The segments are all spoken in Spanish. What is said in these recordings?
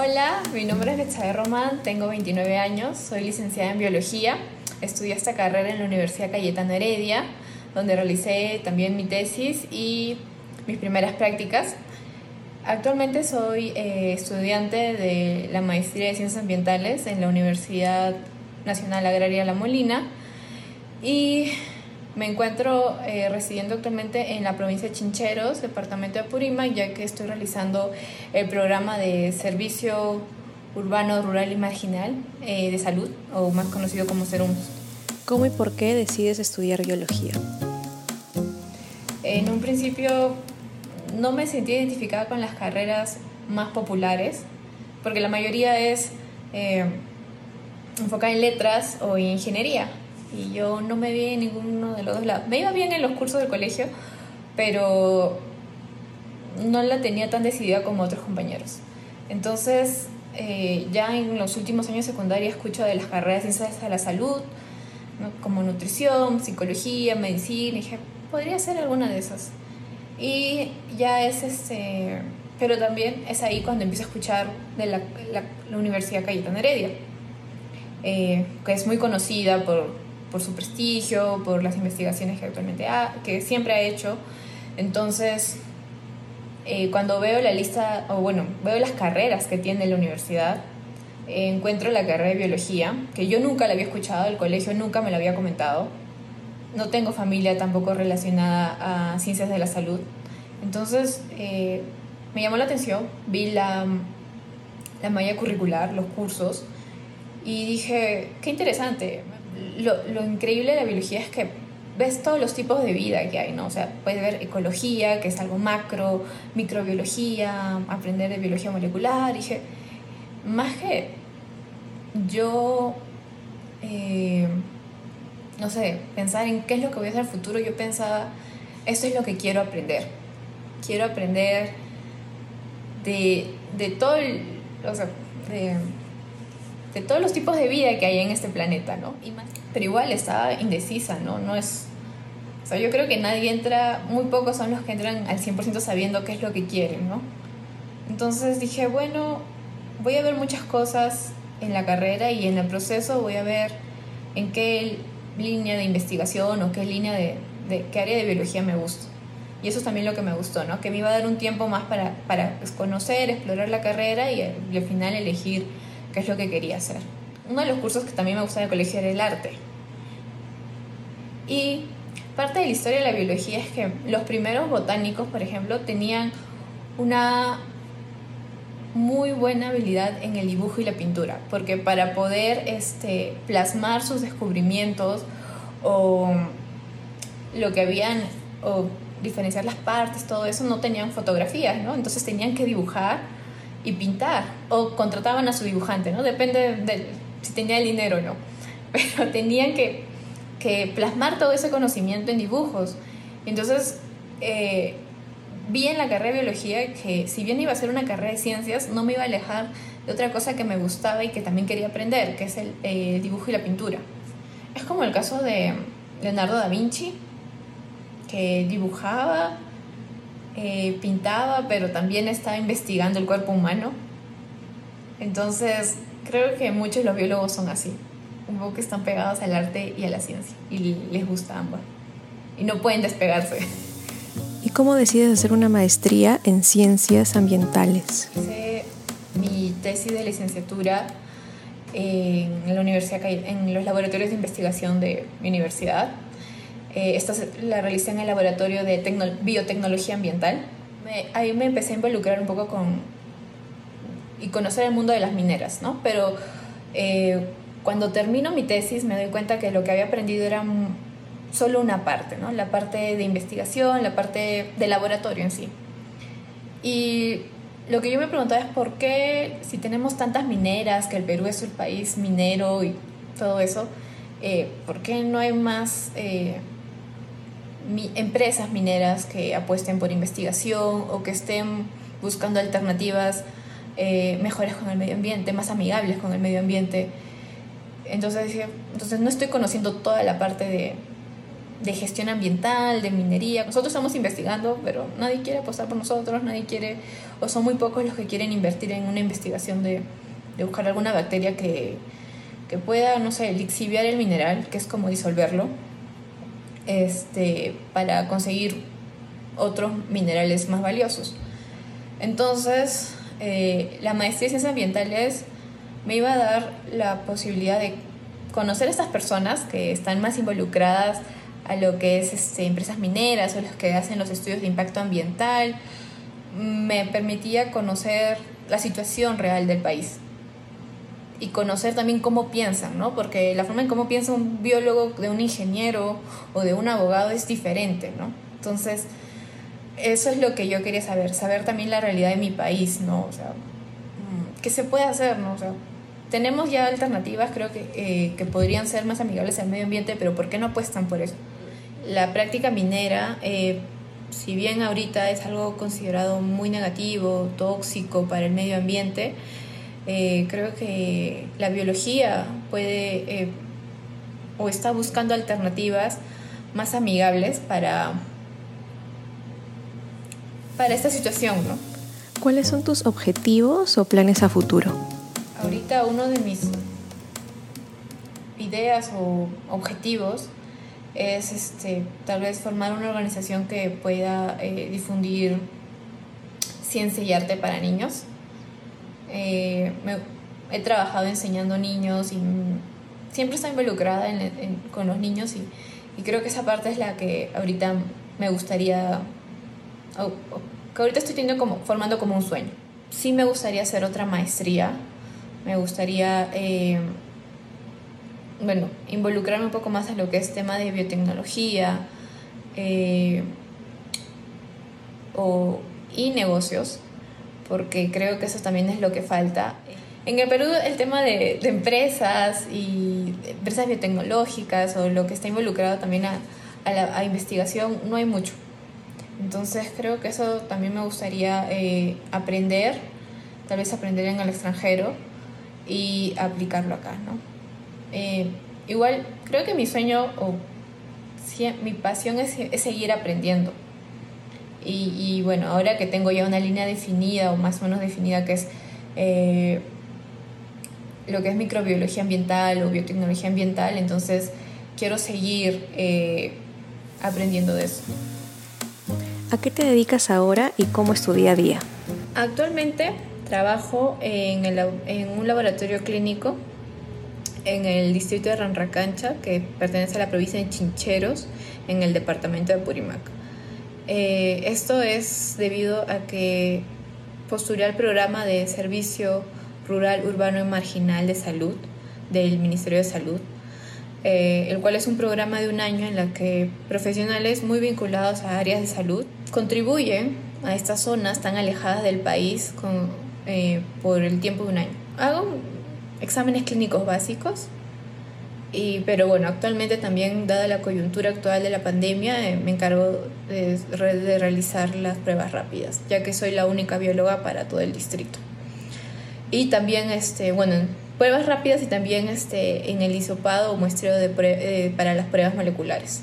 Hola, mi nombre es Betsabe Román, tengo 29 años, soy licenciada en Biología, estudié esta carrera en la Universidad Cayetano Heredia, donde realicé también mi tesis y mis primeras prácticas. Actualmente soy eh, estudiante de la Maestría de Ciencias Ambientales en la Universidad Nacional Agraria La Molina y me encuentro eh, residiendo actualmente en la provincia de Chincheros, departamento de Apurímac, ya que estoy realizando el programa de servicio urbano, rural y marginal eh, de salud, o más conocido como SERUMS. ¿Cómo y por qué decides estudiar biología? En un principio no me sentí identificada con las carreras más populares, porque la mayoría es eh, enfocada en letras o ingeniería y yo no me vi en ninguno de los dos lados. Me iba bien en los cursos del colegio, pero no la tenía tan decidida como otros compañeros. Entonces, eh, ya en los últimos años de secundaria escucho de las carreras de ciencias de la salud, como nutrición, psicología, medicina, y dije, podría ser alguna de esas. Y ya es este, pero también es ahí cuando empiezo a escuchar de la, la, Universidad Cayetana Heredia, eh, que es muy conocida por por su prestigio, por las investigaciones que actualmente ha, que siempre ha hecho. Entonces, eh, cuando veo la lista, o bueno, veo las carreras que tiene la universidad, eh, encuentro la carrera de biología, que yo nunca la había escuchado, el colegio nunca me la había comentado. No tengo familia tampoco relacionada a ciencias de la salud. Entonces, eh, me llamó la atención, vi la, la malla curricular, los cursos, y dije, qué interesante, lo, increíble de la biología es que ves todos los tipos de vida que hay, ¿no? O sea, puedes ver ecología, que es algo macro, microbiología, aprender de biología molecular. Dije, más que yo, eh, no sé, pensar en qué es lo que voy a hacer el futuro, yo pensaba, esto es lo que quiero aprender. Quiero aprender de, de todo el, o sea, de todos los tipos de vida que hay en este planeta, ¿no? Pero igual estaba indecisa, ¿no? No es... O sea, yo creo que nadie entra, muy pocos son los que entran al 100% sabiendo qué es lo que quieren, ¿no? Entonces dije, bueno, voy a ver muchas cosas en la carrera y en el proceso voy a ver en qué línea de investigación o qué línea de, qué área de biología me gusta. Y eso es también lo que me gustó, ¿no? Que me iba a dar un tiempo más para, para conocer, explorar la carrera y, y al final elegir qué es lo que quería hacer. Uno de los cursos que también me gustaba en el colegio era el arte. Y parte de la historia de la biología es que los primeros botánicos, por ejemplo, tenían una muy buena habilidad en el dibujo y la pintura, porque para poder este, plasmar sus descubrimientos o lo que habían, o diferenciar las partes, todo eso, no tenían fotografías, ¿no? Entonces tenían que dibujar y pintar, o contrataban a su dibujante, ¿no? Depende de si tenía el dinero o no, pero tenían que, que plasmar todo ese conocimiento en dibujos. Entonces, eh, vi en la carrera de biología que si bien iba a ser una carrera de ciencias, no me iba a alejar de otra cosa que me gustaba y que también quería aprender, que es el, el dibujo y la pintura. Es como el caso de Leonardo da Vinci, que dibujaba eh, pintaba, pero también estaba investigando el cuerpo humano. Entonces, creo que muchos de los biólogos son así, un poco que están pegados al arte y a la ciencia, y les gusta ambos, y no pueden despegarse. ¿Y cómo decides hacer una maestría en ciencias ambientales? Hice mi tesis de licenciatura en la universidad, en los laboratorios de investigación de mi universidad eh, esta la realicé en el laboratorio de biotecnología ambiental. ahí me empecé a involucrar un poco con y conocer el mundo de las mineras, ¿no? Pero eh, cuando termino mi tesis me doy cuenta que lo que había aprendido era solo una parte, ¿no? La parte de investigación, la parte de laboratorio en sí. Y lo que yo me preguntaba es por qué, si tenemos tantas mineras, que el Perú es el país minero y todo eso, eh, ¿por qué no hay más empresas mineras que apuesten por investigación o que estén buscando alternativas eh, mejores con el medio ambiente, más amigables con el medio ambiente. Entonces, entonces no estoy conociendo toda la parte de, de gestión ambiental, de minería. Nosotros estamos investigando, pero nadie quiere apostar por nosotros, nadie quiere, o son muy pocos los que quieren invertir en una investigación de, de buscar alguna bacteria que, que pueda, no sé, lixiviar el mineral, que es como disolverlo, este, para conseguir otros minerales más valiosos. Entonces, eh, la maestría en ciencias ambientales me iba a dar la posibilidad de conocer a estas personas que están más involucradas a lo que es este, empresas mineras o los que hacen los estudios de impacto ambiental, me permitía conocer la situación real del país y conocer también cómo piensan, ¿no? Porque la forma en cómo piensa un biólogo de un ingeniero o de un abogado es diferente, ¿no? Entonces, eso es lo que yo quería saber, saber también la realidad de mi país, ¿no? O sea, mm, ¿qué se puede hacer, ¿no? O sea, tenemos ya alternativas, creo que, eh, que podrían ser más amigables al medio ambiente, pero ¿por qué no apuestan por eso? La práctica minera, eh, si bien ahorita es algo considerado muy negativo, tóxico para el medio ambiente, eh, creo que la biología puede o está buscando alternativas más amigables para, para esta situación, ¿no? ¿Cuáles son tus objetivos o planes a futuro? Ahorita uno de mis ideas o objetivos es este, tal vez formar una organización que pueda eh, difundir ciencia y arte para niños. Eh, he trabajado enseñando niños y siempre estoy involucrada con los niños y, creo que esa parte es la que ahorita me gustaría, que ahorita estoy teniendo como, formando como un sueño. Sí me gustaría hacer otra maestría me gustaría, eh, bueno, involucrarme un poco más en lo que es tema de biotecnología eh, o, y negocios, porque creo que eso también es lo que falta. En el Perú el tema de, empresas y empresas biotecnológicas o lo que está involucrado también a, la investigación no hay mucho. Entonces creo que eso también me gustaría eh, aprender, tal vez aprender en el extranjero y aplicarlo acá, ¿no? Eh, igual, creo que mi sueño o mi pasión es, seguir aprendiendo. Y, bueno, ahora que tengo ya una línea definida o más o menos definida que es eh, lo que es microbiología ambiental o biotecnología ambiental, entonces quiero seguir eh, aprendiendo de eso. ¿A qué te dedicas ahora y cómo es tu día a día? Actualmente Trabajo en, en un laboratorio clínico en el distrito de Ranracancha, que pertenece a la provincia de Chincheros, en el departamento de Purimac. Eh, esto es debido a que postulé al programa de Servicio Rural, Urbano y Marginal de Salud del Ministerio de Salud, eh, el cual es un programa de un año en el que profesionales muy vinculados a áreas de salud contribuyen a estas zonas tan alejadas del país con eh, por el tiempo de un año. Hago exámenes clínicos básicos, y, pero bueno, actualmente también, dada la coyuntura actual de la pandemia, eh, me encargo de, de, realizar las pruebas rápidas, ya que soy la única bióloga para todo el distrito. Y también, este, bueno, pruebas rápidas y también este, en el hisopado o muestreo de eh, para las pruebas moleculares.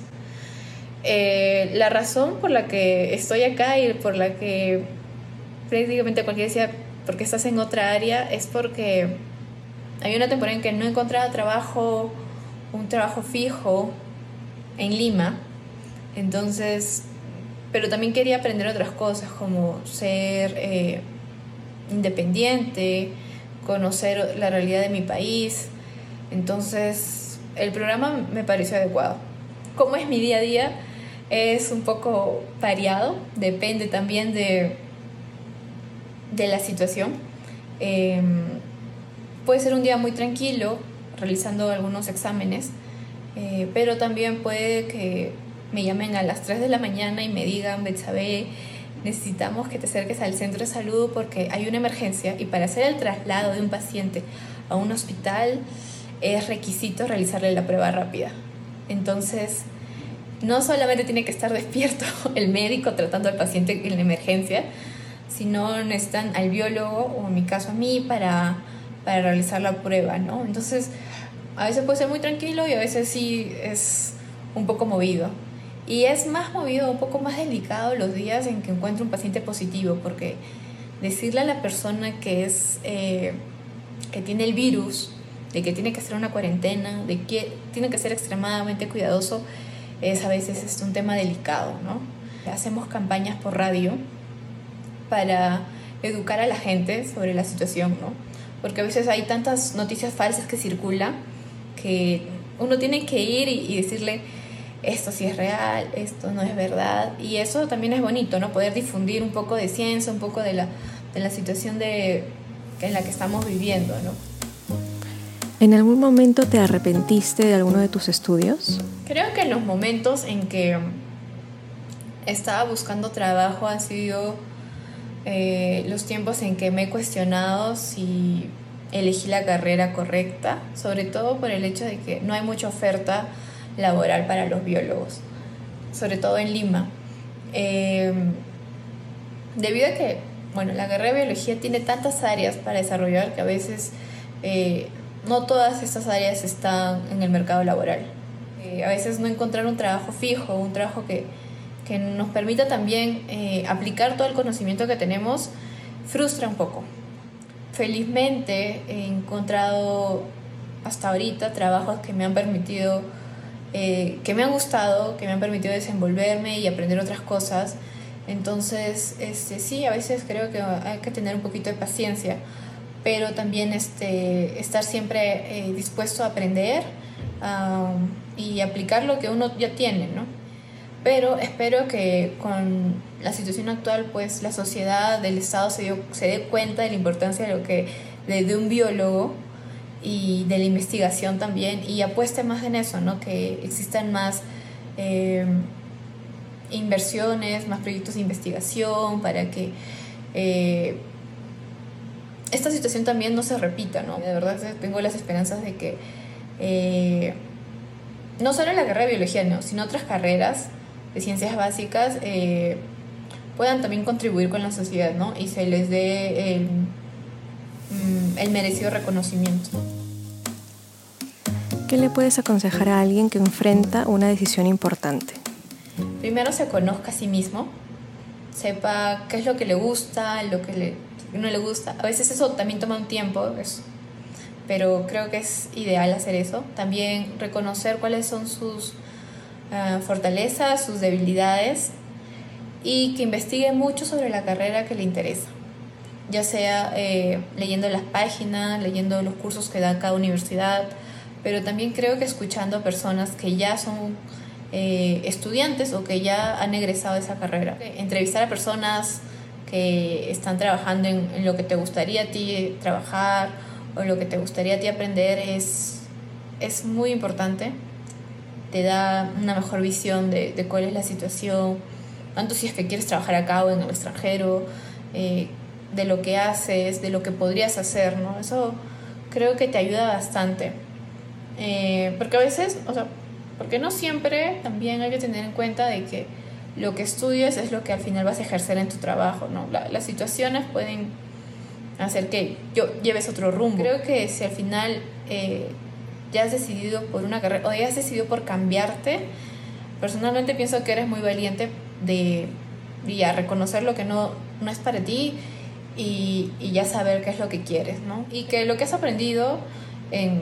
la razón por la que estoy acá y por la que prácticamente cualquiera decía, porque estás en otra área, es porque hay una temporada en que no he encontrado trabajo, un trabajo fijo en Lima, entonces, pero también quería aprender otras cosas como ser eh, independiente, conocer la realidad de mi país, entonces el programa me pareció adecuado. ¿Cómo es mi día a día? Es un poco variado, depende también de de la situación. Em, puede ser un día muy tranquilo, realizando algunos exámenes, eh, pero también puede que me llamen a las 3 de la mañana y me digan, Betsabe, necesitamos que te acerques al centro de salud porque hay una emergencia y para hacer el traslado de un paciente a un hospital es requisito realizarle la prueba rápida. Entonces, no solamente tiene que estar despierto el médico tratando al paciente en la emergencia, si no necesitan al biólogo o en mi caso a mí para, para realizar la prueba, ¿no? Entonces, a veces puede ser muy tranquilo y a veces sí es un poco movido. Y es más movido, un poco más delicado los días en que encuentro un paciente positivo, porque decirle a la persona que es eh, que tiene el virus, de que tiene que hacer una cuarentena, de que tiene que ser extremadamente cuidadoso, es a veces es un tema delicado, ¿no? Hacemos campañas por radio para educar a la gente sobre la situación, ¿no? Porque a veces hay tantas noticias falsas que circulan que uno tiene que ir y, decirle esto sí es real, esto no es verdad. Y eso también es bonito, ¿no? Poder difundir un poco de ciencia, un poco de la, de la situación de, en la que estamos viviendo, ¿no? ¿En algún momento te arrepentiste de alguno de tus estudios? Creo que en los momentos en que estaba buscando trabajo han sido eh, los tiempos en que me he cuestionado si elegí la carrera correcta, sobre todo por el hecho de que no hay mucha oferta laboral para los biólogos, sobre todo en Lima. Eh, debido a que, bueno, la carrera de biología tiene tantas áreas para desarrollar que a veces eh, no todas estas áreas están en el mercado laboral. Eh, a veces no encontrar un trabajo fijo, un trabajo que, que nos permita también eh, aplicar todo el conocimiento que tenemos, frustra un poco. Felizmente he encontrado hasta ahorita trabajos que me han permitido, eh, que me han gustado, que me han permitido desenvolverme y aprender otras cosas. Entonces, este, sí, a veces creo que hay que tener un poquito de paciencia pero también este, estar siempre eh, dispuesto a aprender y aplicar lo que uno ya tiene, ¿no? Pero espero que con la situación actual, pues la sociedad del Estado se, se dé cuenta de la importancia de lo que de, un biólogo y de la investigación también y apueste más en eso, ¿no? Que existan más eh, inversiones, más proyectos de investigación para que eh, esta situación también no se repita, ¿no? De verdad tengo las esperanzas de que eh, no solo la carrera de biología, no, sino otras carreras de ciencias básicas eh, puedan también contribuir con la sociedad, ¿no? Y se les dé el, mm, el merecido reconocimiento. ¿Qué le puedes aconsejar a alguien que enfrenta una decisión importante? Primero se conozca a sí mismo, sepa qué es lo que le gusta, lo que le no le gusta. A veces eso también toma un tiempo, pero creo que es ideal hacer eso. También reconocer cuáles son sus ah, fortalezas, sus debilidades y que investigue mucho sobre la carrera que le interesa. Ya sea eh, leyendo las páginas, leyendo los cursos que da cada universidad, pero también creo que escuchando a personas que ya son eh, estudiantes o que ya han egresado de esa carrera. Entrevistar a personas que están trabajando en, lo que te gustaría a ti trabajar o lo que te gustaría a ti aprender es, es muy importante. Te da una mejor visión de, de, cuál es la situación, tanto si es que quieres trabajar acá o en el extranjero, eh, de lo que haces, de lo que podrías hacer, ¿no? Eso creo que te ayuda bastante. Eh, porque a veces, o sea, porque no siempre también hay que tener en cuenta de que lo que estudies es lo que al final vas a ejercer en tu trabajo, ¿no? las situaciones pueden hacer que yo lleves otro rumbo. Creo que si al final eh, ya has decidido por una carrera o ya has decidido por cambiarte, personalmente pienso que eres muy valiente de, ya reconocer lo que no, no es para ti y, y, ya saber qué es lo que quieres, ¿no? Y que lo que has aprendido en,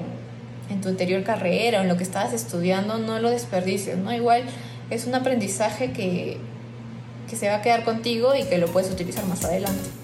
en tu anterior carrera o en lo que estabas estudiando no lo desperdicies, ¿no? Igual es un aprendizaje que, que se va a quedar contigo y que lo puedes utilizar más adelante.